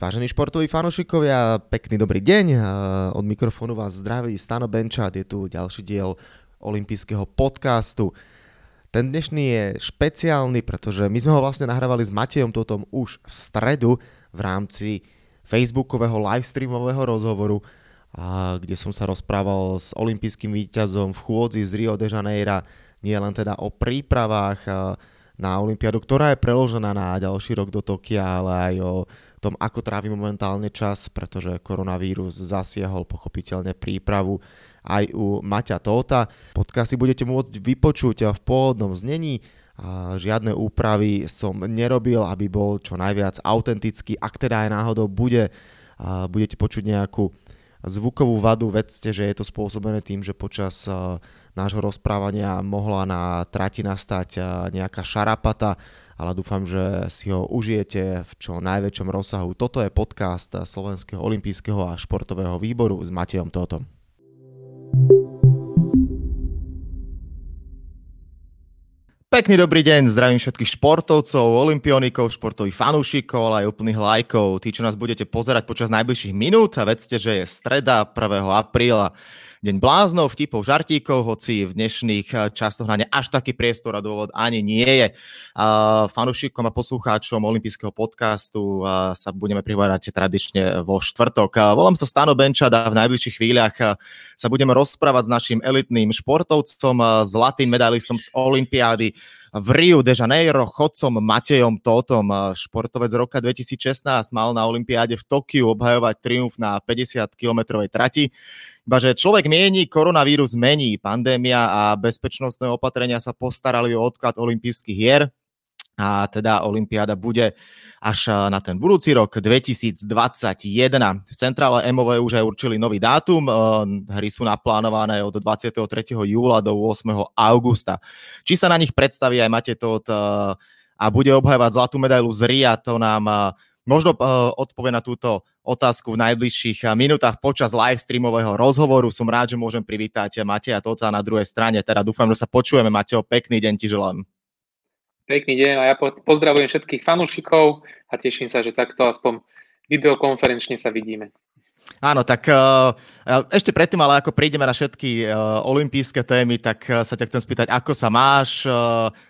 Vážení športoví fanúšikovia, pekný dobrý deň. Od mikrofónu vás zdraví Stano Benčat, je tu ďalší diel olympijského podcastu. Ten dnešný je špeciálny, pretože my sme ho vlastne nahrávali s Matejom Totom už v stredu v rámci facebookového livestreamového rozhovoru, kde som sa rozprával s olympijským víťazom v chôdzi z Rio de Janeiro, nie len teda o prípravách na Olympiádu, ktorá je preložená na ďalší rok do Tokia, ale aj o tom, ako trávi momentálne čas, pretože koronavírus zasiahol pochopiteľne prípravu aj u Maťa Tóta. Podcasty budete môcť vypočuť v pôvodnom znení, a žiadne úpravy som nerobil, aby bol čo najviac autentický. Ak teda aj náhodou bude, a budete počuť nejakú zvukovú vadu, vedzte, že je to spôsobené tým, že počas nášho rozprávania mohla na trati nastať nejaká šarapata, ale dúfam, že si ho užijete v čo najväčšom rozsahu. Toto je podcast Slovenského olympijského a športového výboru s Matejom Totom. Pekný dobrý deň, zdravím všetkých športovcov, olimpionikov, športových fanúšikov, ale aj úplných lajkov. Tí, čo nás budete pozerať počas najbližších minút a vedzte, že je streda 1. apríla deň bláznov, vtipov, žartíkov, hoci v dnešných eh, časoch na ne až taký priestor a dôvod ani nie je. Fanúšikom a poslucháčom olympijského podcastu eh, sa budeme prihovárať tradične vo štvrtok. Volám sa Stano Benčad a v najbližších chvíľach eh, sa budeme rozprávať s našim elitným športovcom, zlatým medailistom z Olympiády v Rio de Janeiro chodcom Matejom Tótom. Športovec roka 2016 mal na Olympiáde v Tokiu obhajovať triumf na 50-kilometrovej trati. Iba že človek mieni, koronavírus mení. Pandémia a bezpečnostné opatrenia sa postarali o odklad olympijských hier a teda Olympiáda bude až na ten budúci rok 2021. V centrále MOV už aj určili nový dátum, hry sú naplánované od 23. júla do 8. augusta. Či sa na nich predstaví aj Mate Todt a bude obhajovať zlatú medailu z RIA, to nám možno odpovie na túto otázku v najbližších minútach počas live streamového rozhovoru. Som rád, že môžem privítať Mateja Tota na druhej strane. Teda dúfam, že sa počujeme. Mateo, pekný deň ti želám. Pekný deň a ja pozdravujem všetkých fanúšikov a teším sa, že takto aspoň videokonferenčne sa vidíme. Áno, tak uh, ešte predtým, ale ako prídeme na všetky uh, olympijské témy, tak sa ťa chcem spýtať, ako sa máš,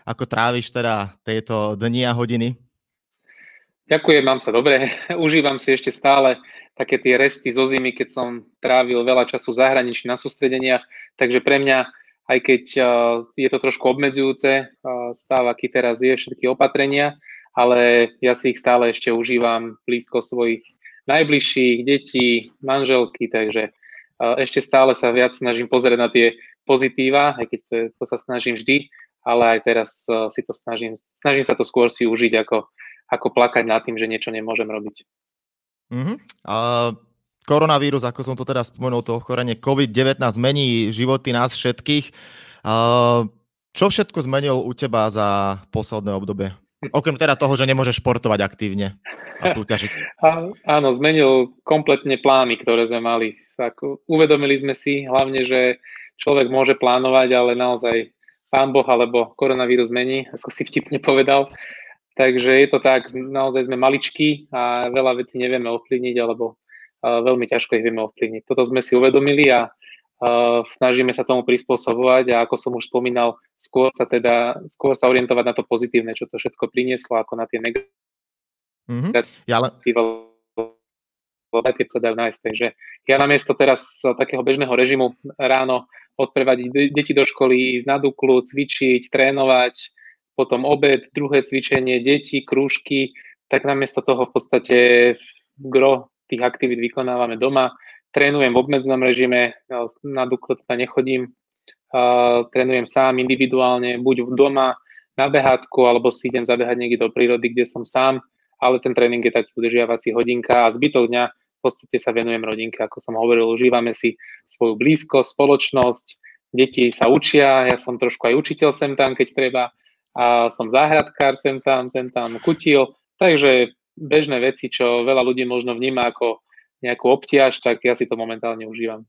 ako tráviš teda tieto dni a hodiny? Ďakujem, mám sa dobre. Užívam si ešte stále také tie resty zo zimy, keď som trávil veľa času v zahraničí na sústredeniach, takže pre mňa aj keď je to trošku obmedzujúce, stav, aký teraz je, všetky opatrenia, ale ja si ich stále ešte užívam blízko svojich najbližších, detí, manželky, takže ešte stále sa viac snažím pozrieť na tie pozitíva, aj keď to, to sa snažím vždy, ale aj teraz si to snažím, snažím sa to skôr si užiť, ako, ako plakať nad tým, že niečo nemôžem robiť. Mm-hmm. Uh koronavírus, ako som to teda spomenul, to ochorenie COVID-19 mení životy nás všetkých. Čo všetko zmenil u teba za posledné obdobie? Okrem teda toho, že nemôžeš športovať aktívne a súťažiť. Áno, zmenil kompletne plány, ktoré sme mali. Ako, uvedomili sme si hlavne, že človek môže plánovať, ale naozaj pán Boh alebo koronavírus mení, ako si vtipne povedal. Takže je to tak, naozaj sme maličkí a veľa vecí nevieme ovplyvniť alebo veľmi ťažko ich vieme ovplyvniť. Toto sme si uvedomili a snažíme sa tomu prispôsobovať a ako som už spomínal, skôr sa teda, skôr sa orientovať na to pozitívne, čo to všetko prinieslo, ako na tie negatívne. Mm-hmm. Ja len... sa dajú nájsť. Takže ja namiesto teraz takého bežného režimu ráno odprevadiť deti do školy, ísť na duklu, cvičiť, trénovať, potom obed, druhé cvičenie, deti, krúžky, tak namiesto toho v podstate gro tých aktivít vykonávame doma. Trénujem v obmedzenom režime, na Dukle teda nechodím, trénujem sám individuálne, buď doma na behátku, alebo si idem zabehať niekde do prírody, kde som sám, ale ten tréning je taký udržiavací hodinka a zbytok dňa v podstate sa venujem rodinke, ako som hovoril, užívame si svoju blízkosť, spoločnosť, deti sa učia, ja som trošku aj učiteľ sem tam, keď treba, a som záhradkár sem tam, sem tam kutil, takže bežné veci, čo veľa ľudí možno vníma ako nejakú obtiaž, tak ja si to momentálne užívam.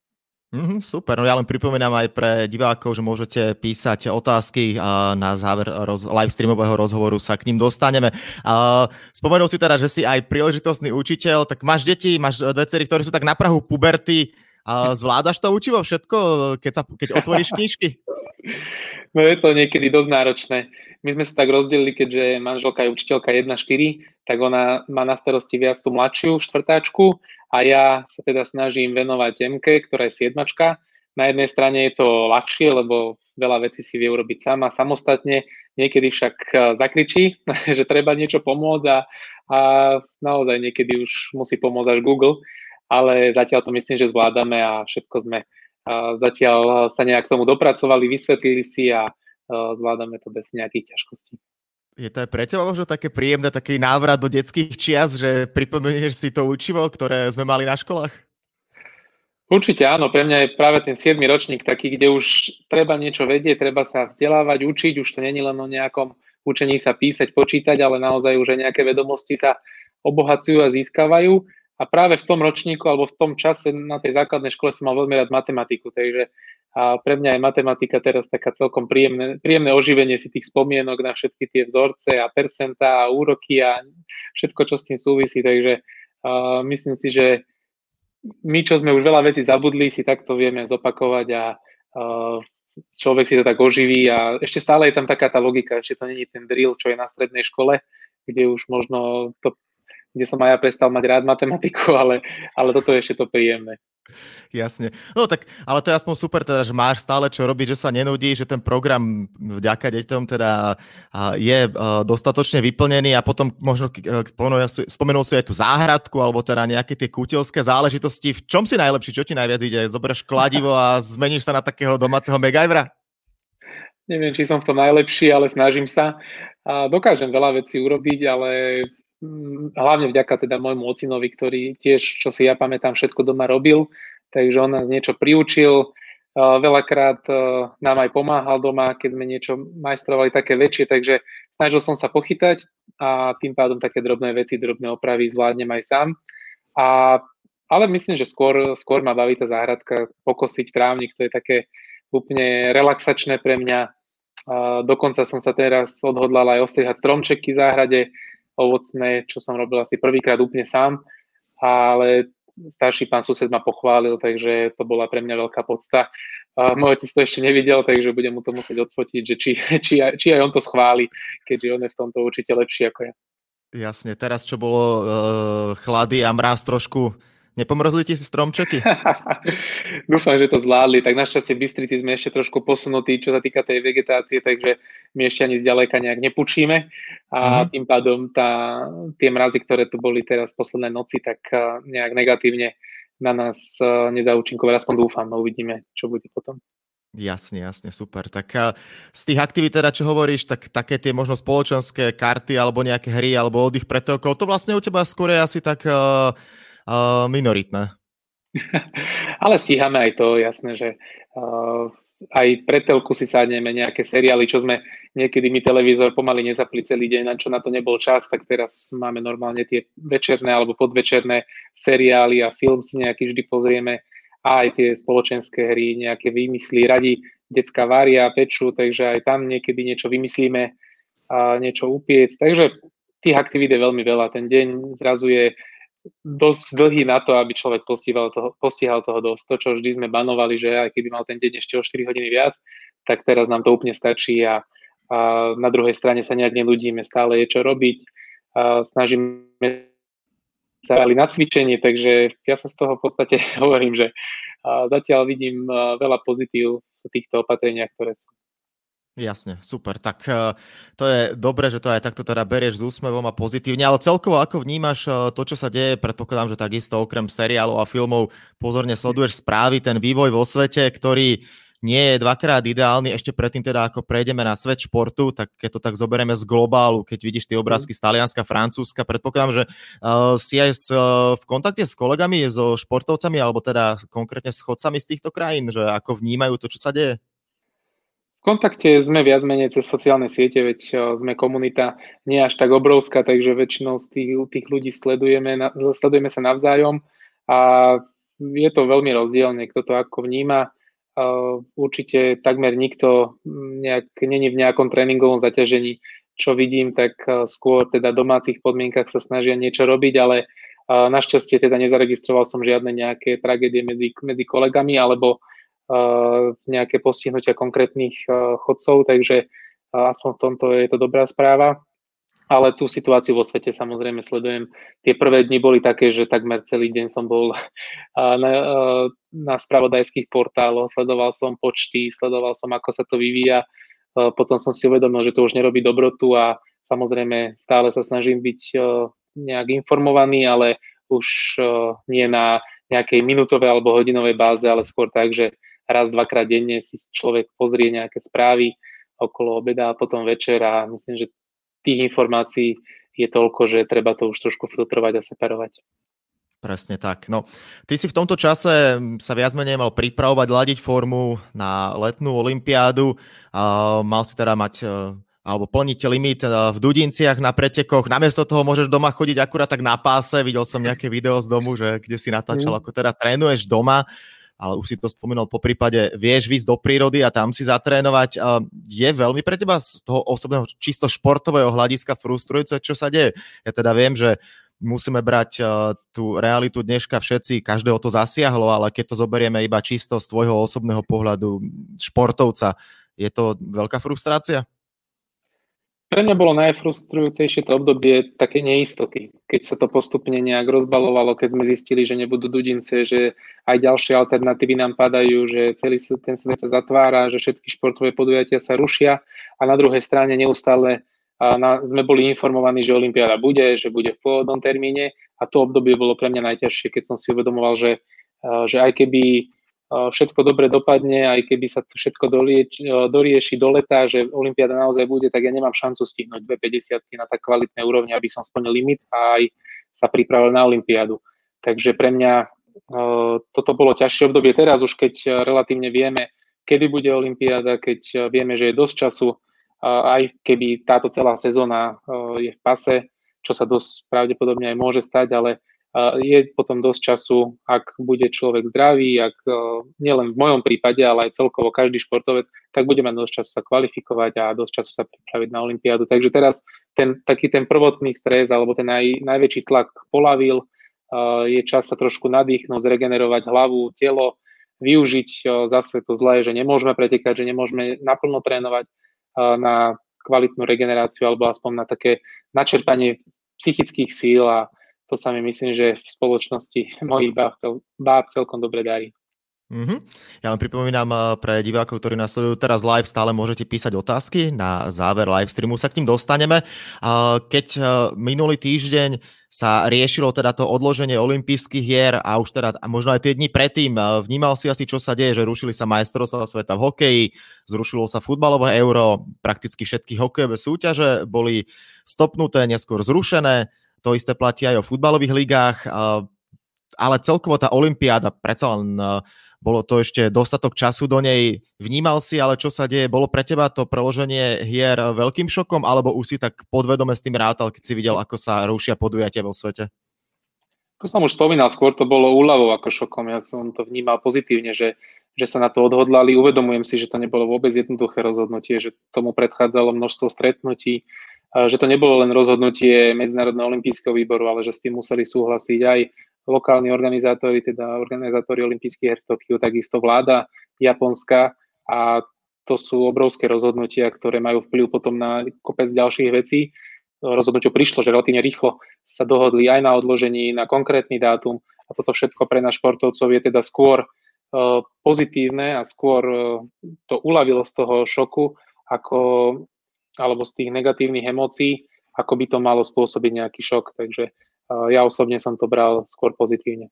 Mm, super, no ja len pripomínam aj pre divákov, že môžete písať otázky a na záver roz, live streamového rozhovoru sa k ním dostaneme. A spomenul si teda, že si aj príležitostný učiteľ, tak máš deti, máš dve cery, ktoré sú tak na prahu puberty. A zvládaš to učivo všetko, keď, sa, keď otvoríš knižky? No je to niekedy dosť náročné. My sme sa tak rozdelili, keďže manželka je učiteľka 1-4, tak ona má na starosti viac tú mladšiu štvrtáčku a ja sa teda snažím venovať MK, ktorá je siedmačka. Na jednej strane je to ľahšie, lebo veľa vecí si vie urobiť sama, samostatne, niekedy však e, zakričí, že treba niečo pomôcť a, a naozaj niekedy už musí pomôcť až Google, ale zatiaľ to myslím, že zvládame a všetko sme a zatiaľ sa nejak tomu dopracovali, vysvetlili si a, e, zvládame to bez nejakých ťažkostí. Je to aj pre teba možno také príjemné, taký návrat do detských čias, že pripomenieš si to učivo, ktoré sme mali na školách? Určite áno, pre mňa je práve ten 7. ročník taký, kde už treba niečo vedieť, treba sa vzdelávať, učiť, už to není len o nejakom učení sa písať, počítať, ale naozaj už aj nejaké vedomosti sa obohacujú a získavajú. A práve v tom ročníku alebo v tom čase na tej základnej škole som mal veľmi rád matematiku, takže a pre mňa je matematika teraz taká celkom príjemné, príjemné oživenie si tých spomienok na všetky tie vzorce a percentá a úroky a všetko, čo s tým súvisí. Takže uh, myslím si, že my, čo sme už veľa vecí zabudli, si takto vieme zopakovať a uh, človek si to tak oživí a ešte stále je tam taká tá logika, ešte to není ten drill, čo je na strednej škole, kde už možno to kde som aj ja prestal mať rád matematiku, ale, ale toto je ešte to príjemné. Jasne. No tak, ale to je aspoň super teda, že máš stále čo robiť, že sa nenudí, že ten program vďaka deťom teda je dostatočne vyplnený a potom možno spomenul si aj tú záhradku alebo teda nejaké tie kútelské záležitosti. V čom si najlepší? Čo ti najviac ide? Zoberieš kladivo a zmeníš sa na takého domáceho MacGyvera? Neviem, či som v tom najlepší, ale snažím sa. A dokážem veľa vecí urobiť, ale hlavne vďaka teda môjmu ocinovi, ktorý tiež, čo si ja pamätám, všetko doma robil, takže on nás niečo priučil, veľakrát nám aj pomáhal doma, keď sme niečo majstrovali také väčšie, takže snažil som sa pochytať a tým pádom také drobné veci, drobné opravy zvládnem aj sám. A, ale myslím, že skôr, skôr ma baví tá záhradka, pokosiť trávnik, to je také úplne relaxačné pre mňa. Dokonca som sa teraz odhodlal aj ostrihať stromčeky v záhrade, ovocné, čo som robil asi prvýkrát úplne sám, ale starší pán sused ma pochválil, takže to bola pre mňa veľká podsta. A môj otec to ešte nevidel, takže budem mu to musieť odfotiť, že či, či, či aj on to schváli, keďže on je v tomto určite lepší ako ja. Jasne, teraz čo bolo uh, chlady a mráz trošku Nepomrzli ti si stromčeky? Dúfam, že to zvládli. Tak našťastie v Bystrici sme ešte trošku posunutí, čo sa týka tej vegetácie, takže my ešte ani zďaleka nejak nepučíme a uh-huh. tým pádom tá, tie mrazy, ktoré tu boli teraz v poslednej noci, tak nejak negatívne na nás nezaučinkovali. Aspoň dúfam, no uvidíme, čo bude potom. Jasne, jasne, super. Tak z tých aktivít, teda, čo hovoríš, tak také tie možno spoločenské karty alebo nejaké hry alebo oddych pre to vlastne u teba skôr je asi tak uh, minoritné. Ale stíhame aj to, jasné, že uh, aj pre telku si sadneme nejaké seriály, čo sme niekedy my televízor pomaly nezapli celý deň, na čo na to nebol čas, tak teraz máme normálne tie večerné alebo podvečerné seriály a film si nejaký vždy pozrieme a aj tie spoločenské hry, nejaké vymyslí, radi detská varia, peču, takže aj tam niekedy niečo vymyslíme a niečo upiec. Takže tých aktivít je veľmi veľa. Ten deň zrazu je dosť dlhý na to, aby človek postihal toho, postihal toho dosť. To, čo vždy sme banovali, že aj keby mal ten deň ešte o 4 hodiny viac, tak teraz nám to úplne stačí a, a na druhej strane sa nejak neludíme, stále je čo robiť. A snažíme sa na cvičenie, takže ja sa z toho v podstate hovorím, že zatiaľ vidím veľa pozitív v týchto opatreniach, ktoré sú. Jasne, super. Tak uh, to je dobré, že to aj takto teda berieš s úsmevom a pozitívne, ale celkovo ako vnímaš uh, to, čo sa deje, predpokladám, že takisto okrem seriálov a filmov pozorne sleduješ správy, ten vývoj vo svete, ktorý nie je dvakrát ideálny, ešte predtým teda ako prejdeme na svet športu, tak keď to tak zoberieme z globálu, keď vidíš tie obrázky z Talianska, Francúzska, predpokladám, že uh, si aj s, uh, v kontakte s kolegami, so športovcami, alebo teda konkrétne s chodcami z týchto krajín, že ako vnímajú to, čo sa deje? V kontakte sme viac menej cez sociálne siete, veď eh, sme komunita nie až tak obrovská, takže väčšinou z tých, tých ľudí sledujeme, sledujeme sa navzájom a je to veľmi rozdielne, kto to ako vníma. Určite takmer nikto nejak, není v nejakom tréningovom zaťažení. Čo vidím, tak skôr teda v domácich podmienkach sa snažia niečo robiť, ale našťastie teda nezaregistroval som žiadne nejaké tragédie medzi, medzi kolegami alebo nejaké postihnutia konkrétnych chodcov, takže aspoň v tomto je to dobrá správa ale tú situáciu vo svete samozrejme sledujem. Tie prvé dni boli také, že takmer celý deň som bol na, na spravodajských portáloch, sledoval som počty, sledoval som, ako sa to vyvíja. Potom som si uvedomil, že to už nerobí dobrotu a samozrejme stále sa snažím byť nejak informovaný, ale už nie na nejakej minútovej alebo hodinovej báze, ale skôr tak, že raz, dvakrát denne si človek pozrie nejaké správy okolo obeda a potom večer a myslím, že tých informácií je toľko, že treba to už trošku filtrovať a separovať. Presne tak. No, ty si v tomto čase sa viac menej mal pripravovať, ladiť formu na letnú olympiádu. Uh, mal si teda mať uh, alebo plniť limit uh, v Dudinciach na pretekoch. Namiesto toho môžeš doma chodiť akurát tak na páse. Videl som nejaké video z domu, že kde si natáčal, mm. ako teda trénuješ doma ale už si to spomínal po prípade, vieš výsť do prírody a tam si zatrénovať. Je veľmi pre teba z toho osobného čisto športového hľadiska frustrujúce, čo sa deje? Ja teda viem, že musíme brať tú realitu dneška všetci, každého to zasiahlo, ale keď to zoberieme iba čisto z tvojho osobného pohľadu športovca, je to veľká frustrácia? Pre mňa bolo najfrustrujúcejšie to obdobie také neistoty, keď sa to postupne nejak rozbalovalo, keď sme zistili, že nebudú dudince, že aj ďalšie alternatívy nám padajú, že celý ten svet sa zatvára, že všetky športové podujatia sa rušia. A na druhej strane neustále na, sme boli informovaní, že Olympiáda bude, že bude v pôvodnom termíne. A to obdobie bolo pre mňa najťažšie, keď som si uvedomoval, že, že aj keby všetko dobre dopadne, aj keby sa to všetko dolieč, dorieši do leta, že Olympiáda naozaj bude, tak ja nemám šancu stihnúť 250 na tak kvalitnej úrovni, aby som splnil limit a aj sa pripravil na Olympiádu. Takže pre mňa toto bolo ťažšie obdobie. Teraz už keď relatívne vieme, kedy bude Olympiáda, keď vieme, že je dosť času, aj keby táto celá sezóna je v pase, čo sa dosť pravdepodobne aj môže stať, ale je potom dosť času, ak bude človek zdravý, ak e, nielen v mojom prípade, ale aj celkovo každý športovec, tak bude mať dosť času sa kvalifikovať a dosť času sa pripraviť na Olympiádu. Takže teraz ten, taký ten prvotný stres alebo ten naj, najväčší tlak polavil, e, je čas sa trošku nadýchnuť, zregenerovať hlavu, telo, využiť e, zase to zlé, že nemôžeme pretekať, že nemôžeme naplno trénovať na kvalitnú regeneráciu alebo aspoň na také načerpanie psychických síl a to sa mi myslím, že v spoločnosti mojich báb, báb celkom dobre darí. Mm-hmm. Ja len pripomínam eh, pre divákov, ktorí nás sledujú teraz live, stále môžete písať otázky na záver live streamu, sa k tým dostaneme. Keď eh, minulý týždeň sa riešilo teda to odloženie olympijských hier a už teda možno aj tie dni predtým, eh, vnímal si asi, čo sa deje, že rušili sa majstrovstvá sveta v hokeji, zrušilo sa futbalové euro, prakticky všetky hokejové súťaže boli stopnuté, neskôr zrušené to isté platí aj o futbalových ligách, ale celkovo tá olympiáda, predsa len bolo to ešte dostatok času do nej. Vnímal si, ale čo sa deje? Bolo pre teba to preloženie hier veľkým šokom, alebo už si tak podvedome s tým rátal, keď si videl, ako sa rušia podujatia vo svete? Ako som už spomínal, skôr to bolo úľavou ako šokom. Ja som to vnímal pozitívne, že, že sa na to odhodlali. Uvedomujem si, že to nebolo vôbec jednoduché rozhodnutie, že tomu predchádzalo množstvo stretnutí, že to nebolo len rozhodnutie Medzinárodného olympijského výboru, ale že s tým museli súhlasiť aj lokálni organizátori, teda organizátori olympijských her v Tokiu, takisto vláda Japonska a to sú obrovské rozhodnutia, ktoré majú vplyv potom na kopec ďalších vecí. Rozhodnutie prišlo, že relatívne rýchlo sa dohodli aj na odložení, na konkrétny dátum a toto všetko pre nás športovcov je teda skôr uh, pozitívne a skôr uh, to uľavilo z toho šoku, ako alebo z tých negatívnych emócií, ako by to malo spôsobiť nejaký šok. Takže ja osobne som to bral skôr pozitívne.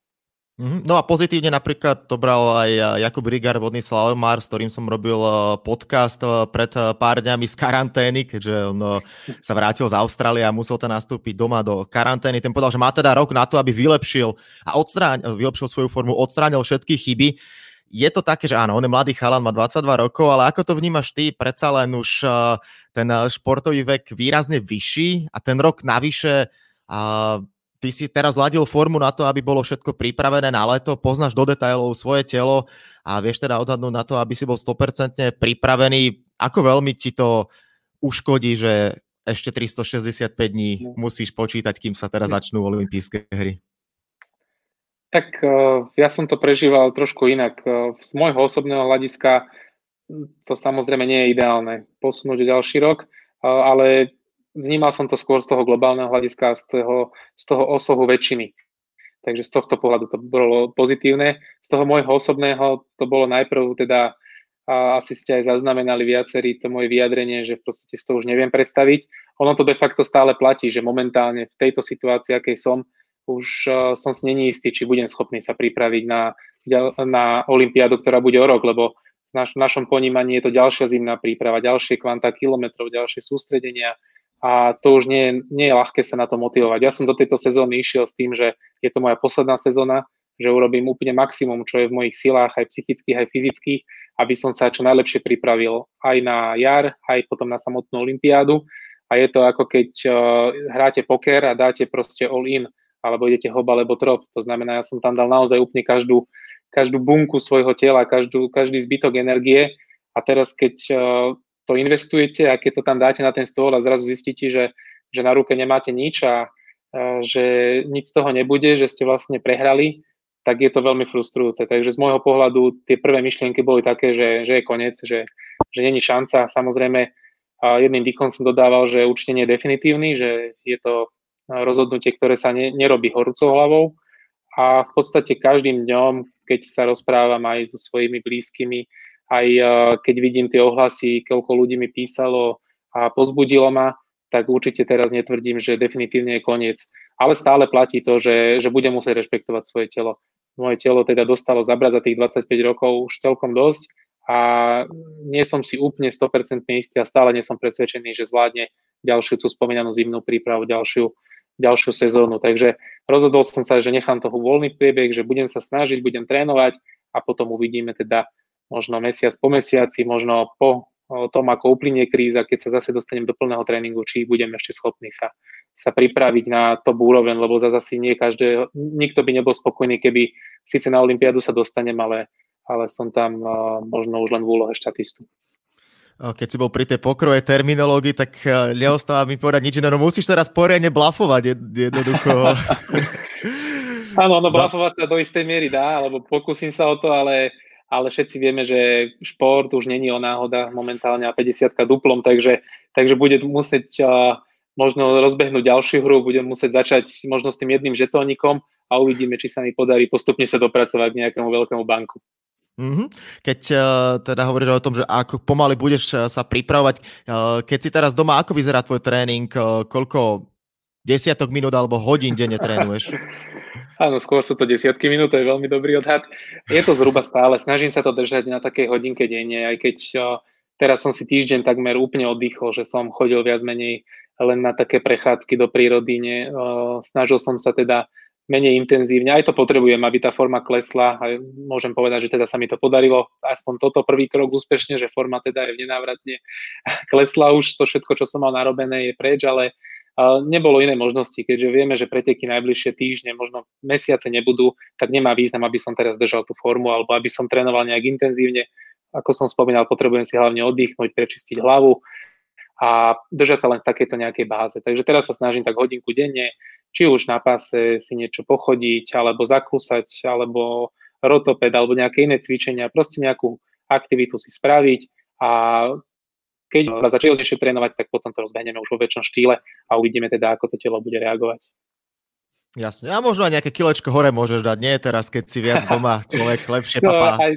Mhm. No a pozitívne napríklad to bral aj Jakub Rigar, vodný slalomár, s ktorým som robil podcast pred pár dňami z karantény, keďže on sa vrátil z Austrálie a musel tam nastúpiť doma do karantény. Ten povedal, že má teda rok na to, aby vylepšil a odstránil, vylepšil svoju formu, odstránil všetky chyby je to také, že áno, on je mladý chalan, má 22 rokov, ale ako to vnímaš ty? Predsa len už ten športový vek výrazne vyšší a ten rok navyše uh, ty si teraz ladil formu na to, aby bolo všetko pripravené na leto, poznáš do detailov svoje telo a vieš teda odhadnúť na to, aby si bol 100% pripravený. Ako veľmi ti to uškodí, že ešte 365 dní no. musíš počítať, kým sa teraz začnú olympijské hry? Tak uh, ja som to prežíval trošku inak. Uh, z môjho osobného hľadiska to samozrejme nie je ideálne posunúť ďalší rok, uh, ale vnímal som to skôr z toho globálneho hľadiska, z toho, z toho osohu väčšiny. Takže z tohto pohľadu to bolo pozitívne. Z toho môjho osobného to bolo najprv teda a asi ste aj zaznamenali viacerí to moje vyjadrenie, že v podstate si to už neviem predstaviť. Ono to de facto stále platí, že momentálne v tejto situácii, akej som, už uh, som si není istý, či budem schopný sa pripraviť na, na Olympiádu, ktorá bude o rok, lebo v, naš, našom ponímaní je to ďalšia zimná príprava, ďalšie kvanta kilometrov, ďalšie sústredenia a to už nie, nie je ľahké sa na to motivovať. Ja som do tejto sezóny išiel s tým, že je to moja posledná sezóna, že urobím úplne maximum, čo je v mojich silách, aj psychických, aj fyzických, aby som sa čo najlepšie pripravil aj na jar, aj potom na samotnú olympiádu. A je to ako keď uh, hráte poker a dáte proste all in, alebo idete hob alebo trop. To znamená, ja som tam dal naozaj úplne každú, každú bunku svojho tela, každú, každý zbytok energie. A teraz, keď uh, to investujete a keď to tam dáte na ten stôl a zrazu zistíte, že, že na ruke nemáte nič a uh, že nič z toho nebude, že ste vlastne prehrali, tak je to veľmi frustrujúce. Takže z môjho pohľadu tie prvé myšlienky boli také, že, že je koniec, že, že není šanca. Samozrejme, jedným dýchom som dodával, že určite nie je definitívny, že je to rozhodnutie, ktoré sa ne, nerobí horúcou hlavou. A v podstate každým dňom, keď sa rozprávam aj so svojimi blízkymi, aj keď vidím tie ohlasy, koľko ľudí mi písalo a pozbudilo ma, tak určite teraz netvrdím, že definitívne je koniec. Ale stále platí to, že, že budem musieť rešpektovať svoje telo. Moje telo teda dostalo zabrať za tých 25 rokov už celkom dosť a nie som si úplne 100% istý a stále nie som presvedčený, že zvládne ďalšiu tú spomínanú zimnú prípravu, ďalšiu, ďalšiu sezónu. Takže rozhodol som sa, že nechám toho voľný priebeh, že budem sa snažiť, budem trénovať a potom uvidíme teda možno mesiac po mesiaci, možno po tom, ako uplynie kríza, keď sa zase dostanem do plného tréningu, či budem ešte schopný sa, sa pripraviť na top úroveň, lebo zase asi nie každé, nikto by nebol spokojný, keby síce na Olympiádu sa dostanem, ale, ale som tam možno už len v úlohe štatistu. Keď si bol pri tej pokroje terminológii, tak neostáva mi povedať nič, no musíš teraz poriadne blafovať jednoducho. Áno, no blafovať sa do istej miery dá, alebo pokúsim sa o to, ale ale všetci vieme, že šport už není o náhoda momentálne a 50 duplom, takže, takže bude musieť uh, možno rozbehnúť ďalšiu hru, budem musieť začať možno s tým jedným žetónikom a uvidíme, či sa mi podarí postupne sa dopracovať k nejakému veľkému banku. Mm-hmm. Keď uh, teda hovoríš o tom, že ako pomaly budeš uh, sa pripravovať, uh, keď si teraz doma, ako vyzerá tvoj tréning, uh, koľko desiatok minút alebo hodín denne trénuješ? Áno, skôr sú to desiatky minút, to je veľmi dobrý odhad. Je to zhruba stále, snažím sa to držať na takej hodinke denne, aj keď teraz som si týždeň takmer úplne oddychol, že som chodil viac menej len na také prechádzky do prírody. Ne, snažil som sa teda menej intenzívne. Aj to potrebujem, aby tá forma klesla. A môžem povedať, že teda sa mi to podarilo. Aspoň toto prvý krok úspešne, že forma teda je nenávratne klesla už. To všetko, čo som mal narobené, je preč, ale nebolo iné možnosti, keďže vieme, že preteky najbližšie týždne, možno mesiace nebudú, tak nemá význam, aby som teraz držal tú formu alebo aby som trénoval nejak intenzívne. Ako som spomínal, potrebujem si hlavne oddychnúť, prečistiť hlavu a držať sa len v takejto nejakej báze. Takže teraz sa snažím tak hodinku denne, či už na páse si niečo pochodiť, alebo zakúsať, alebo rotoped, alebo nejaké iné cvičenia, proste nejakú aktivitu si spraviť a keď sa serióznejšie trénovať, tak potom to rozbehneme už vo väčšom štýle a uvidíme teda, ako to telo bude reagovať. Jasne. A možno aj nejaké kilečko hore môžeš dať, nie teraz, keď si viac doma, človek lepšie papá. No, aj,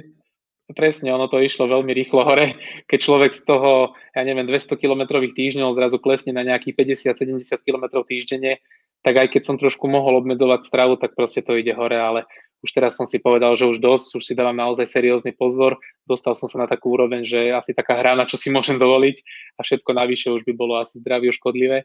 presne, ono to išlo veľmi rýchlo hore. Keď človek z toho, ja neviem, 200 kilometrových týždňov zrazu klesne na nejakých 50-70 km týždenne, tak aj keď som trošku mohol obmedzovať stravu, tak proste to ide hore, ale už teraz som si povedal, že už dosť, už si dávam naozaj seriózny pozor, dostal som sa na takú úroveň, že asi taká hra, na čo si môžem dovoliť a všetko navyše už by bolo asi zdraví škodlivé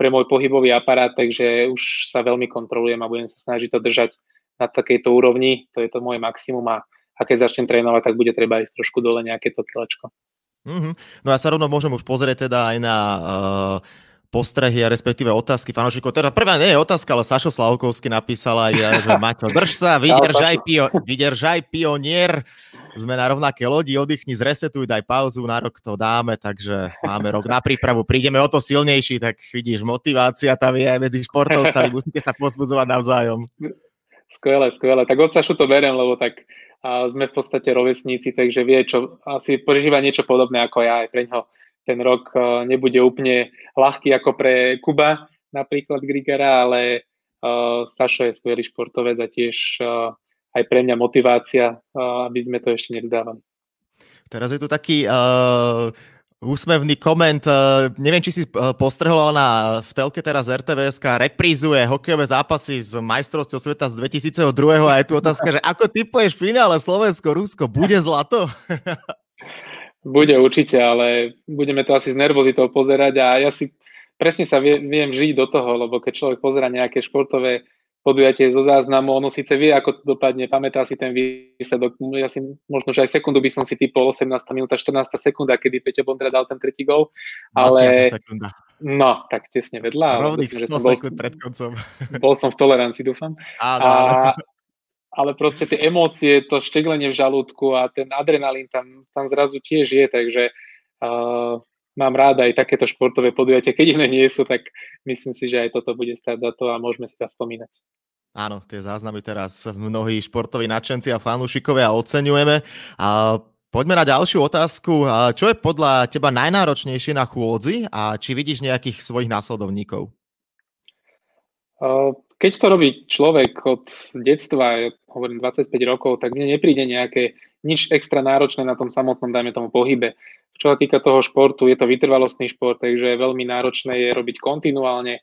pre môj pohybový aparát, takže už sa veľmi kontrolujem a budem sa snažiť to držať na takejto úrovni, to je to moje maximum a, a keď začnem trénovať, tak bude treba ísť trošku dole nejaké to kilečko. Mm-hmm. No a sa rovno môžem už pozrieť teda aj na uh, postrehy a respektíve otázky fanúšikov. Teda prvá nie je otázka, ale Sašo Slavkovský napísal aj, že Maťo, drž sa, vydržaj, pio, vydržaj pionier. Sme na rovnaké lodi, oddychni, zresetuj, daj pauzu, na rok to dáme, takže máme rok na prípravu, prídeme o to silnejší, tak vidíš, motivácia tam je medzi športovcami, musíte sa pozbudzovať navzájom. Skvelé, skvelé. Tak od Sašu to berem, lebo tak a sme v podstate rovesníci, takže vie, čo asi prežíva niečo podobné ako ja. Aj pre ňo ten rok e, nebude úplne ľahký ako pre Kuba, napríklad Grigera, ale uh, Sašo je skvelý športovec a tiež uh, aj pre mňa motivácia, uh, aby sme to ešte nevzdávali. Teraz je tu taký uh, úsmevný koment. Uh, neviem, či si postrhol, ale na, v telke teraz RTVS reprízuje hokejové zápasy z majstrovstiev sveta z 2002 a je tu otázka, že ako typuješ finále Slovensko-Rusko? Bude zlato? Bude určite, ale budeme to asi s nervozitou pozerať a ja si presne sa viem, viem žiť do toho, lebo keď človek pozera nejaké športové podujatie zo záznamu, ono síce vie, ako to dopadne, pamätá si ten výsledok, ja si možno, že aj sekundu by som si typol 18. minúta, 14. sekunda, kedy Peťo Bondra dal ten tretí gol, ale... sekunda. No, tak tesne vedľa. Rovných 100 sekúnd pred koncom. Bol som v tolerancii, dúfam. Áno, a, ale proste tie emócie, to šteglenie v žalúdku a ten adrenalín tam, tam zrazu tiež je, takže uh, mám rád aj takéto športové podujatia. Keď iné nie sú, tak myslím si, že aj toto bude stáť za to a môžeme si to spomínať. Áno, tie záznamy teraz mnohí športoví nadšenci a fanúšikovia oceňujeme. A poďme na ďalšiu otázku. Čo je podľa teba najnáročnejšie na chôdzi a či vidíš nejakých svojich následovníkov? Keď to robí človek od detstva, hovorím 25 rokov, tak mne nepríde nejaké nič extra náročné na tom samotnom, dajme tomu, pohybe. Čo sa týka toho športu, je to vytrvalostný šport, takže veľmi náročné je robiť kontinuálne,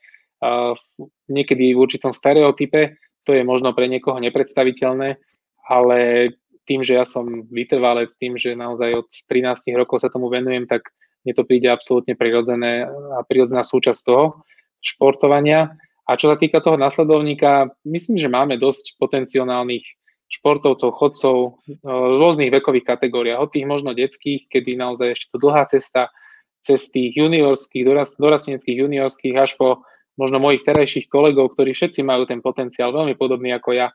niekedy v určitom stereotype, to je možno pre niekoho nepredstaviteľné, ale tým, že ja som vytrvalec, tým, že naozaj od 13 rokov sa tomu venujem, tak mne to príde absolútne prirodzené a prirodzená súčasť toho športovania. A čo sa týka toho nasledovníka, myslím, že máme dosť potenciálnych športovcov, chodcov v rôznych vekových kategóriách, od tých možno detských, kedy naozaj ešte to dlhá cesta, cez tých juniorských, dorast, dorasteneckých juniorských, až po možno mojich terajších kolegov, ktorí všetci majú ten potenciál veľmi podobný ako ja.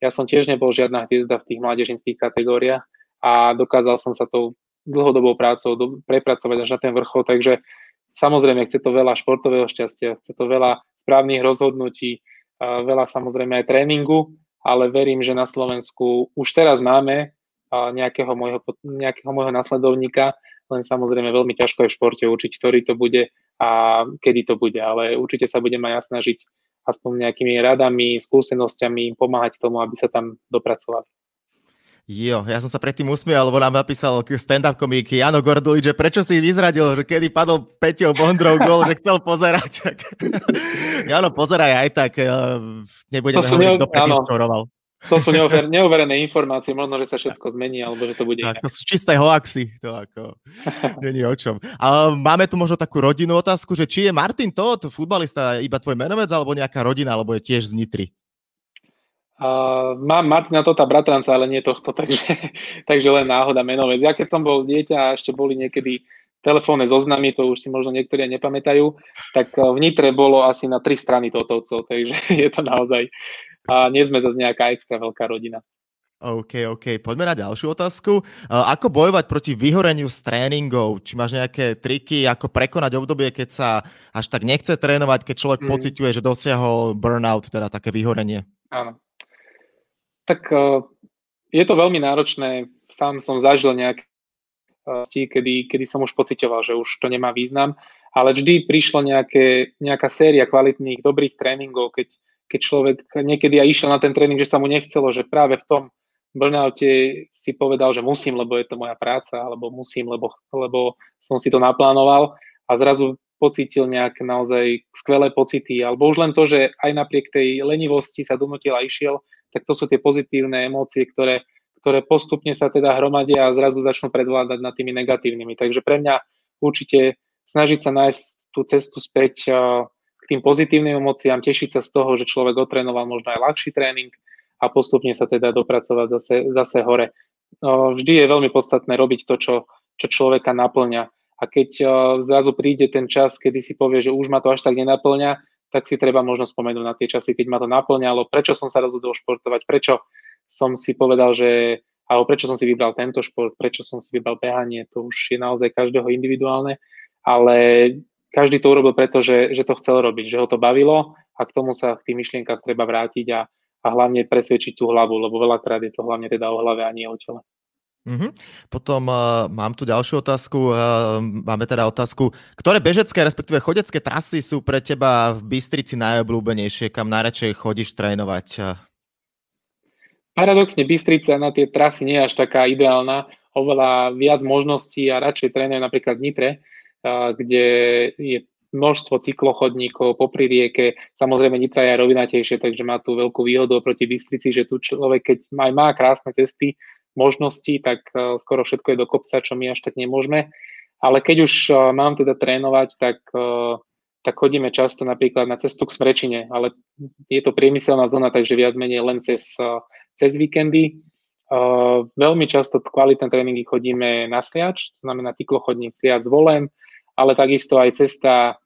Ja som tiež nebol žiadna hviezda v tých mládežnických kategóriách a dokázal som sa tou dlhodobou prácou do, prepracovať až na ten vrchol, takže samozrejme chce to veľa športového šťastia, chce to veľa správnych rozhodnutí, veľa samozrejme aj tréningu, ale verím, že na Slovensku už teraz máme nejakého môjho, nejakého môjho nasledovníka, len samozrejme veľmi ťažko je v športe určiť, ktorý to bude a kedy to bude, ale určite sa budem aj snažiť aspoň nejakými radami, skúsenosťami pomáhať tomu, aby sa tam dopracovali. Jo, ja som sa predtým usmial, lebo nám napísal stand-up komik Jano Gordulič, že prečo si vyzradil, že kedy padol Peťo Bondrov gol, že chcel pozerať. Jano, pozeraj aj tak, eh, nebudeme hovoriť, kto predistoroval. To sú neover, neoverené informácie, možno, že sa všetko zmení, alebo že to bude tak, To sú čisté hoaxy, to ako, není o čom. A máme tu možno takú rodinnú otázku, že či je Martin Todd, futbalista, iba tvoj menovec, alebo nejaká rodina, alebo je tiež z Nitry? Uh, mám Martina Tota bratranca, ale nie tohto, takže, takže len náhoda menovec. Ja keď som bol dieťa a ešte boli niekedy telefónne zoznamy, to už si možno niektorí nepamätajú, tak e, v Nitre bolo asi na tri strany Totovcov, takže je to naozaj, a nie sme zase nejaká extra veľká rodina. OK, OK. Poďme na ďalšiu otázku. Ako bojovať proti vyhoreniu z tréningov? Či máš nejaké triky, ako prekonať obdobie, keď sa až tak nechce trénovať, keď človek mm. pociťuje, že dosiahol burnout, teda také vyhorenie? Áno. Tak uh, je to veľmi náročné. Sám som zažil nejaké uh, kedy, kedy som už pocitoval, že už to nemá význam, ale vždy prišlo nejaké, nejaká séria kvalitných, dobrých tréningov, keď, keď človek niekedy aj išiel na ten tréning, že sa mu nechcelo, že práve v tom burnoute si povedal, že musím, lebo je to moja práca, alebo musím, lebo, lebo som si to naplánoval. A zrazu pocítil nejaké naozaj skvelé pocity, alebo už len to, že aj napriek tej lenivosti sa donutil a išiel, tak to sú tie pozitívne emócie, ktoré, ktoré postupne sa teda hromadia a zrazu začnú predvládať nad tými negatívnymi. Takže pre mňa určite snažiť sa nájsť tú cestu späť k tým pozitívnym emóciám, tešiť sa z toho, že človek otrénoval možno aj ľahší tréning a postupne sa teda dopracovať zase, zase hore. Vždy je veľmi podstatné robiť to, čo, čo človeka naplňa. A keď uh, zrazu príde ten čas, kedy si povie, že už ma to až tak nenaplňa, tak si treba možno spomenúť na tie časy, keď ma to naplňalo, prečo som sa rozhodol športovať, prečo som si povedal, že alebo prečo som si vybral tento šport, prečo som si vybral behanie, to už je naozaj každého individuálne, ale každý to urobil preto, že, že to chcel robiť, že ho to bavilo a k tomu sa v tých myšlienkach treba vrátiť a, a hlavne presvedčiť tú hlavu, lebo veľakrát je to hlavne teda o hlave a nie o tele. Mm-hmm. Potom uh, mám tu ďalšiu otázku. Uh, máme teda otázku, ktoré bežecké, respektíve chodecké trasy sú pre teba v Bystrici najobľúbenejšie, kam najradšej chodíš trénovať? Paradoxne Bystrica na tie trasy nie je až taká ideálna, oveľa viac možností a radšej trénujem napríklad v Nitre, uh, kde je množstvo cyklochodníkov popri rieke. Samozrejme Nitra je rovinatejšie, takže má tu veľkú výhodu oproti Bystrici, že tu človek, keď má, má krásne cesty, možností, tak uh, skoro všetko je do kopca, čo my až tak nemôžeme. Ale keď už uh, mám teda trénovať, tak, uh, tak chodíme často napríklad na cestu k Smrečine, ale je to priemyselná zóna, takže viac menej len cez, cez víkendy. Veľmi často kvalitné tréningy chodíme na Sliač, to znamená cyklochodník Sliač zvolen, ale takisto aj cesta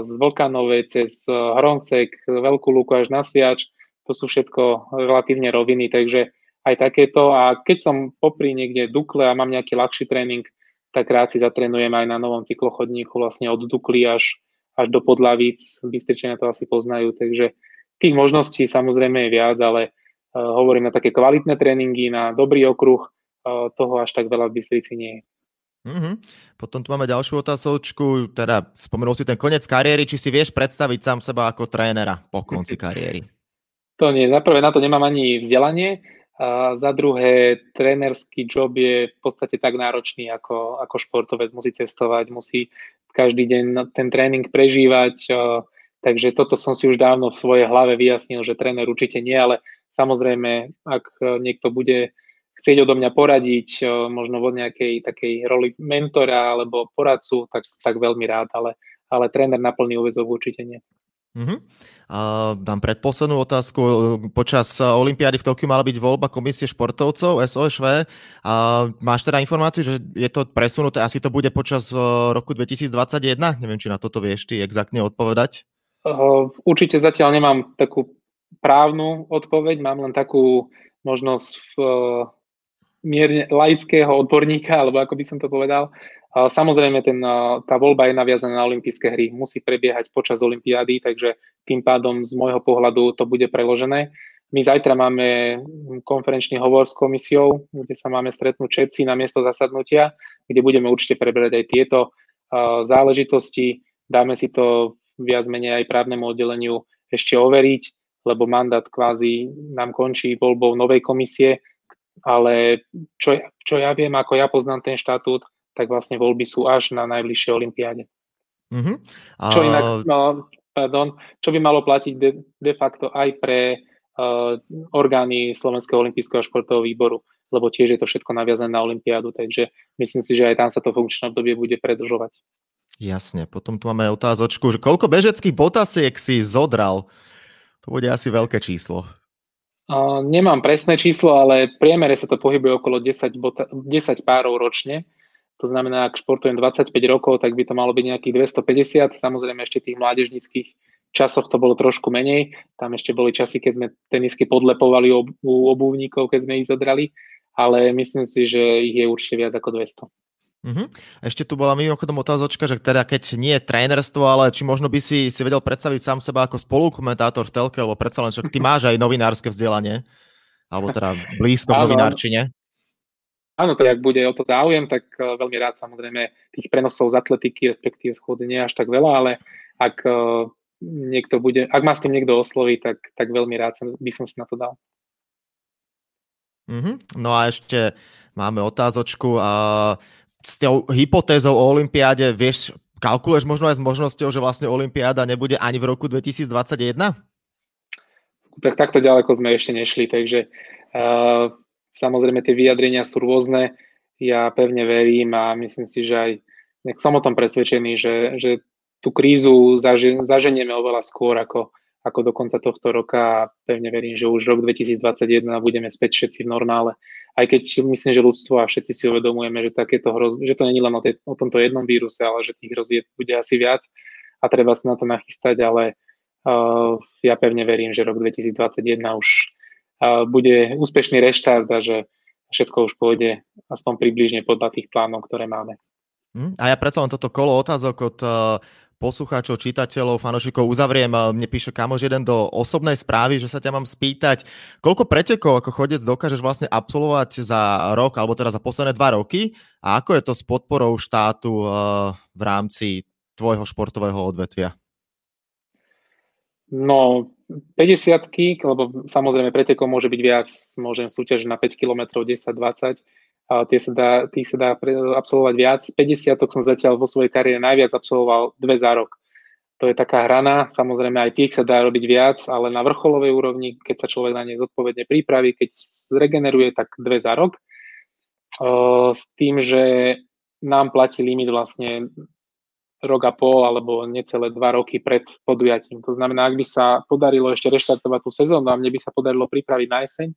z Vlkanovej cez Hronsek, Veľkú Lúku až na Sliač, to sú všetko relatívne roviny, takže aj takéto. A keď som popri niekde Dukle a mám nejaký ľahší tréning, tak rád si zatrénujem aj na novom cyklochodníku vlastne od Dukly až, až do Podlavíc. Bystričania to asi poznajú, takže tých možností samozrejme je viac, ale uh, hovorím na také kvalitné tréningy, na dobrý okruh, uh, toho až tak veľa v Bystrici nie je. Mm-hmm. Potom tu máme ďalšiu otázočku, teda spomenul si ten koniec kariéry, či si vieš predstaviť sám seba ako trénera po konci kariéry? To nie, naprvé na to nemám ani vzdelanie, a za druhé, trénerský job je v podstate tak náročný ako, ako športovec. Musí cestovať, musí každý deň ten tréning prežívať. Takže toto som si už dávno v svojej hlave vyjasnil, že tréner určite nie, ale samozrejme, ak niekto bude chcieť odo mňa poradiť, možno vo nejakej takej roli mentora alebo poradcu, tak, tak veľmi rád, ale, ale tréner na plný úvezok určite nie. Uh-huh. A dám predposlednú otázku. Počas Olympiády v Tokiu mala byť voľba komisie športovcov SOŠV. A máš teda informáciu, že je to presunuté, asi to bude počas e, roku 2021? Neviem, či na toto vieš ty exaktne odpovedať. Určite zatiaľ nemám takú právnu odpoveď, mám len takú možnosť v mierne laického odborníka, alebo ako by som to povedal, Samozrejme, ten, tá voľba je naviazaná na olympijské hry. Musí prebiehať počas olympiády, takže tým pádom z môjho pohľadu to bude preložené. My zajtra máme konferenčný hovor s komisiou, kde sa máme stretnúť všetci na miesto zasadnutia, kde budeme určite preberať aj tieto záležitosti. Dáme si to viac menej aj právnemu oddeleniu ešte overiť, lebo mandát kvázi nám končí voľbou novej komisie, ale čo, čo ja viem, ako ja poznám ten štatút, tak vlastne voľby sú až na najbližšej olympiáde. Mm-hmm. A... Čo inak, no, pardon, čo by malo platiť de, de facto aj pre uh, orgány Slovenského olympijského športového výboru, lebo tiež je to všetko naviazané na olympiádu, takže myslím si, že aj tam sa to funkčné obdobie bude predržovať. Jasne, potom tu máme otázočku, že koľko bežeckých botasiek si zodral? To bude asi veľké číslo. Uh, nemám presné číslo, ale v priemere sa to pohybuje okolo 10, bota- 10 párov ročne. To znamená, ak športujem 25 rokov, tak by to malo byť nejakých 250. Samozrejme ešte tých mládežnických časoch to bolo trošku menej. Tam ešte boli časy, keď sme tenisky podlepovali u obuvníkov, keď sme ich zodrali. Ale myslím si, že ich je určite viac ako 200. Uh-huh. Ešte tu bola mimochodom otázočka, že teda keď nie je trénerstvo, ale či možno by si si vedel predstaviť sám seba ako spolukomentátor v telke, lebo predsa len, že ty máš aj novinárske vzdelanie, alebo teda blízko k novinárčine. Áno, tak ak bude o to záujem, tak uh, veľmi rád samozrejme tých prenosov z atletiky, respektíve nie až tak veľa, ale ak uh, niekto bude, ak má s tým niekto osloviť, tak, tak veľmi rád by som si na to dal. Mm-hmm. No a ešte máme otázočku. A s tou hypotézou o Olympiáde, vieš, kalkuluješ možno aj s možnosťou, že vlastne Olympiáda nebude ani v roku 2021? Tak takto ďaleko sme ešte nešli, takže uh, Samozrejme, tie vyjadrenia sú rôzne. Ja pevne verím a myslím si, že aj nech som o tom presvedčený, že, že tú krízu zaže, zaženieme oveľa skôr, ako, ako do konca tohto roka a pevne verím, že už rok 2021 budeme späť všetci v normále. Aj keď myslím, že ľudstvo a všetci si uvedomujeme, že takéto hrozby, že to není len o, tej, o tomto jednom víruse, ale že tých hrozieb bude asi viac a treba sa na to nachystať, ale uh, ja pevne verím, že rok 2021 už bude úspešný reštart a že všetko už pôjde aspoň približne podľa tých plánov, ktoré máme. Hm? A ja predsa len toto kolo otázok od uh, poslucháčov, čitateľov, fanošikov uzavriem. Mne píše kamož jeden do osobnej správy, že sa ťa mám spýtať, koľko pretekov ako chodec dokážeš vlastne absolvovať za rok, alebo teda za posledné dva roky a ako je to s podporou štátu uh, v rámci tvojho športového odvetvia? No, 50 lebo samozrejme pretekov môže byť viac, môžem súťažiť na 5 km, 10, 20, a tie sa dá, tých sa dá absolvovať viac. 50 som zatiaľ vo svojej kariére najviac absolvoval dve za rok. To je taká hrana, samozrejme aj tých sa dá robiť viac, ale na vrcholovej úrovni, keď sa človek na ne zodpovedne pripraví, keď zregeneruje, tak dve za rok. S tým, že nám platí limit vlastne rok a pol alebo necelé dva roky pred podujatím. To znamená, ak by sa podarilo ešte reštartovať tú sezónu a mne by sa podarilo pripraviť na jeseň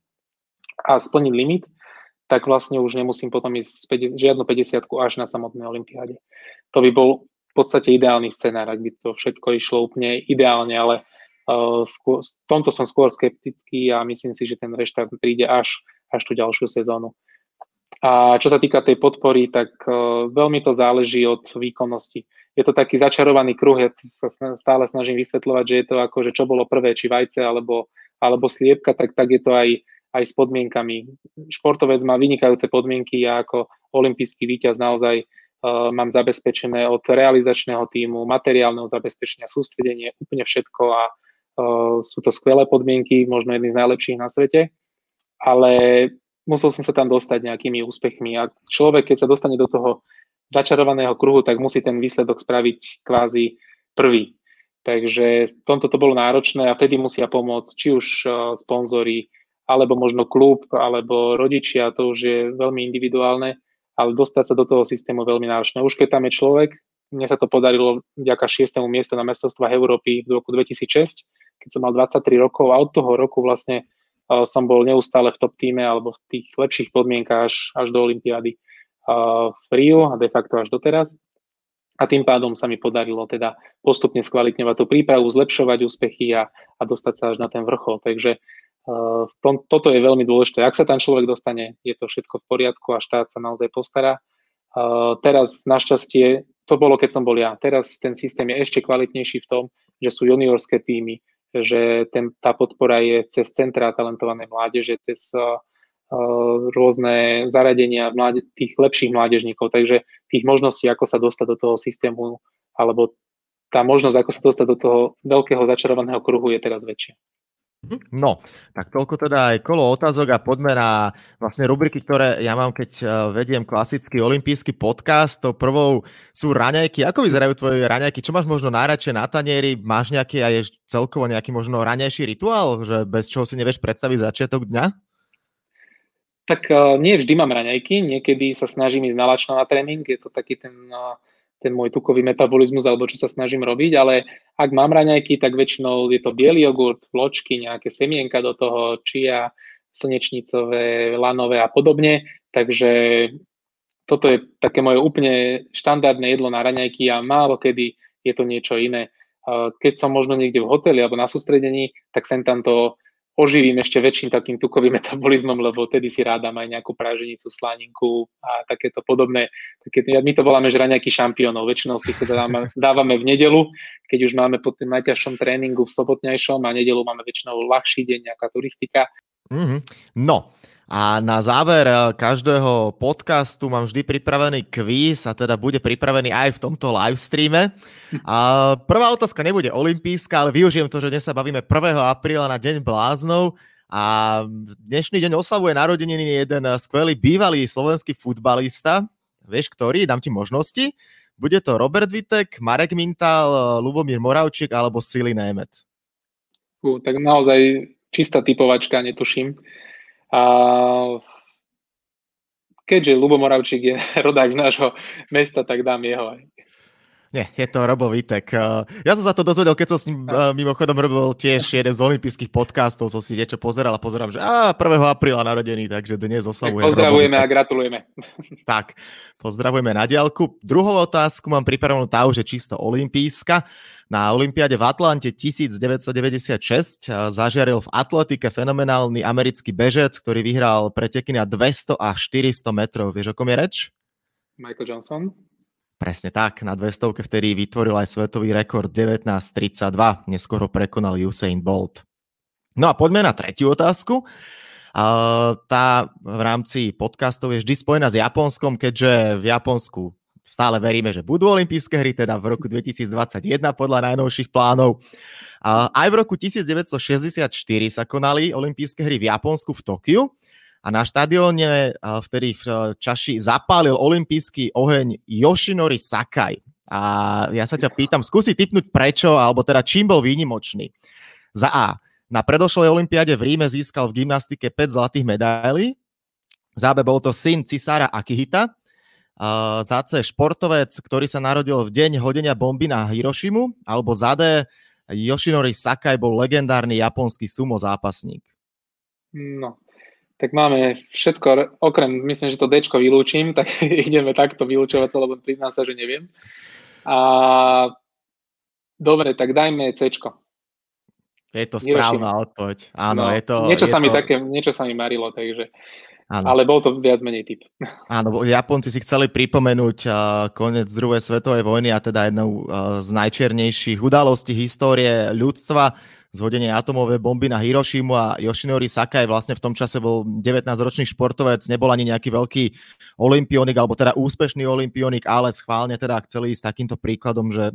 a splniť limit, tak vlastne už nemusím potom ísť 50, žiadnu 50 až na samotnej olympiáde. To by bol v podstate ideálny scenár, ak by to všetko išlo úplne ideálne, ale uh, skôr, v tomto som skôr skeptický a myslím si, že ten reštart príde až, až tú ďalšiu sezónu. A čo sa týka tej podpory, tak uh, veľmi to záleží od výkonnosti je to taký začarovaný kruh, ja sa stále snažím vysvetľovať, že je to ako, že čo bolo prvé, či vajce alebo, alebo sliepka, tak, tak je to aj, aj s podmienkami. Športovec má vynikajúce podmienky, ja ako olimpijský víťaz naozaj uh, mám zabezpečené od realizačného týmu, materiálneho zabezpečenia, sústredenie, úplne všetko a uh, sú to skvelé podmienky, možno jedny z najlepších na svete, ale musel som sa tam dostať nejakými úspechmi a človek, keď sa dostane do toho začarovaného kruhu, tak musí ten výsledok spraviť kvázi prvý. Takže v tomto to bolo náročné a vtedy musia pomôcť či už uh, sponzory, alebo možno klub, alebo rodičia, to už je veľmi individuálne, ale dostať sa do toho systému veľmi náročné. Už keď tam je človek, mne sa to podarilo vďaka 6. miestu na mestrovstvách Európy v roku 2006, keď som mal 23 rokov a od toho roku vlastne uh, som bol neustále v top týme alebo v tých lepších podmienkách až, až do Olympiády v Riu a de facto až doteraz. A tým pádom sa mi podarilo teda postupne skvalitňovať tú prípravu, zlepšovať úspechy a, a dostať sa až na ten vrchol. Takže uh, tom, toto je veľmi dôležité. Ak sa tam človek dostane, je to všetko v poriadku a štát sa naozaj postará. Uh, teraz našťastie, to bolo keď som bol ja, teraz ten systém je ešte kvalitnejší v tom, že sú juniorské týmy, že ten, tá podpora je cez centrá talentovanej mládeže, cez uh, rôzne zaradenia tých lepších mládežníkov. Takže tých možností, ako sa dostať do toho systému, alebo tá možnosť, ako sa dostať do toho veľkého začarovaného kruhu je teraz väčšia. Mhm. No, tak toľko teda aj kolo otázok a poďme na vlastne rubriky, ktoré ja mám, keď eh, vediem klasický olimpijský podcast. To prvou sú raňajky. Ako vyzerajú tvoje raňajky? Čo máš možno najradšie na tanieri? Máš nejaký aj celkovo nejaký možno raňajší rituál, že bez čoho si nevieš predstaviť začiatok dňa? Tak uh, nie vždy mám raňajky, niekedy sa snažím ísť nalačno na tréning, je to taký ten, uh, ten môj tukový metabolizmus, alebo čo sa snažím robiť, ale ak mám raňajky, tak väčšinou je to biely jogurt, vločky, nejaké semienka do toho, čia, slnečnicové, lanové a podobne, takže toto je také moje úplne štandardné jedlo na raňajky a málo kedy je to niečo iné. Keď som možno niekde v hoteli alebo na sústredení, tak sem tam to oživím ešte väčším takým tukovým metabolizmom, lebo tedy si ráda aj nejakú práženicu, slaninku a takéto podobné. Také, my to voláme žraňaky šampiónov. Väčšinou si to dávame, dávame v nedelu, keď už máme po tým najťažšom tréningu v sobotnejšom a nedelu máme väčšinou ľahší deň, nejaká turistika. Mm-hmm. No, a na záver každého podcastu mám vždy pripravený kvíz a teda bude pripravený aj v tomto live streame. A prvá otázka nebude olimpijská, ale využijem to, že dnes sa bavíme 1. apríla na Deň bláznov a dnešný deň oslavuje narodeniny jeden skvelý bývalý slovenský futbalista. Vieš, ktorý? Dám ti možnosti. Bude to Robert Vitek, Marek Mintal, Lubomír Moravčík alebo Sili Német. Uh, tak naozaj čistá typovačka, netuším. A keďže Lubo Moravčík je rodák z nášho mesta, tak dám jeho aj. Nie, je to Robo Vitek. Ja som sa to dozvedel, keď som s ním mimochodom robil tiež jeden z olympijských podcastov, som si niečo pozeral a pozerám, že á, 1. apríla narodený, takže dnes oslavujem. Pozdravujeme a gratulujeme. Tak, pozdravujeme na diálku. Druhou otázku mám pripravenú tá už je čisto olympijska. Na Olympiáde v Atlante 1996 zažiaril v atletike fenomenálny americký bežec, ktorý vyhral preteky na 200 a 400 metrov. Vieš, o kom je reč? Michael Johnson. Presne tak, na 200 vtedy vytvoril aj svetový rekord 19.32, neskoro prekonal Usain Bolt. No a poďme na tretiu otázku. tá v rámci podcastov je vždy spojená s Japonskom, keďže v Japonsku stále veríme, že budú olympijské hry, teda v roku 2021 podľa najnovších plánov. Aj v roku 1964 sa konali olympijské hry v Japonsku v Tokiu a na štadióne vtedy v Čaši zapálil olimpijský oheň Yoshinori Sakai. A ja sa ťa pýtam, skúsi typnúť prečo, alebo teda čím bol výnimočný. Za A. Na predošlej olympiáde v Ríme získal v gymnastike 5 zlatých medailí. Za B bol to syn cisára Akihita. Za C športovec, ktorý sa narodil v deň hodenia bomby na Hirošimu. Alebo za D Yoshinori Sakai bol legendárny japonský sumo zápasník. No, tak máme všetko, okrem, myslím, že to D vylúčim, tak ideme takto vylúčovať, lebo priznám sa, že neviem. A dobre, tak dajme C. Je to správna odpoveď. Áno, no, je to... Niečo, je sa to... Mi také, niečo sa mi marilo, takže... Áno. Ale bol to viac menej typ. Áno, Japonci si chceli pripomenúť uh, koniec druhej svetovej vojny a teda jednou uh, z najčiernejších udalostí histórie ľudstva zhodenie atomovej bomby na Hirošimu a Yoshinori Sakai vlastne v tom čase bol 19-ročný športovec, nebol ani nejaký veľký olimpionik, alebo teda úspešný olimpionik, ale schválne teda chceli ísť takýmto príkladom, že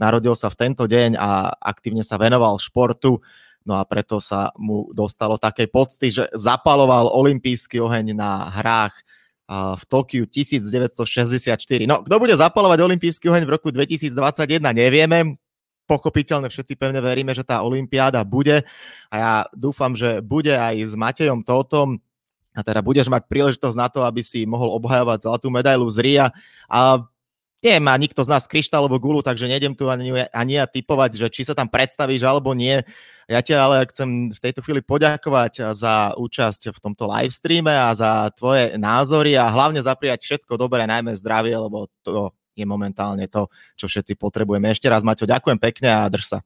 narodil sa v tento deň a aktívne sa venoval športu. No a preto sa mu dostalo takej pocty, že zapaloval olimpijský oheň na hrách v Tokiu 1964. No, kto bude zapalovať olimpijský oheň v roku 2021, nevieme pochopiteľne všetci pevne veríme, že tá olympiáda bude a ja dúfam, že bude aj s Matejom Totom a teda budeš mať príležitosť na to, aby si mohol obhajovať zlatú medailu z RIA a nie má nikto z nás kryštálovú gulu, takže nejdem tu ani, ani ja typovať, že či sa tam predstavíš alebo nie. Ja ťa ale chcem v tejto chvíli poďakovať za účasť v tomto live streame a za tvoje názory a hlavne zapriať všetko dobré, najmä zdravie, lebo to je momentálne to, čo všetci potrebujeme. Ešte raz, Maťo, ďakujem pekne a drž sa.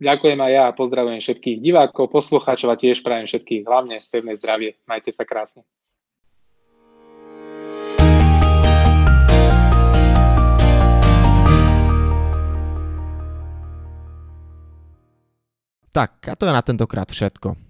Ďakujem aj ja a pozdravujem všetkých divákov, poslucháčov a tiež prajem všetkých hlavne pevné zdravie. Majte sa krásne. Tak, a to je na tentokrát všetko.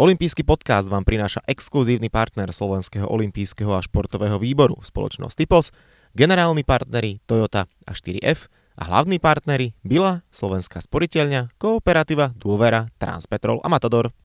Olympijský podcast vám prináša exkluzívny partner Slovenského olympijského a športového výboru spoločnosť Typos, generálni partneri Toyota a 4F a hlavní partneri Bila, Slovenská sporiteľňa, Kooperativa, Dôvera, Transpetrol a Matador.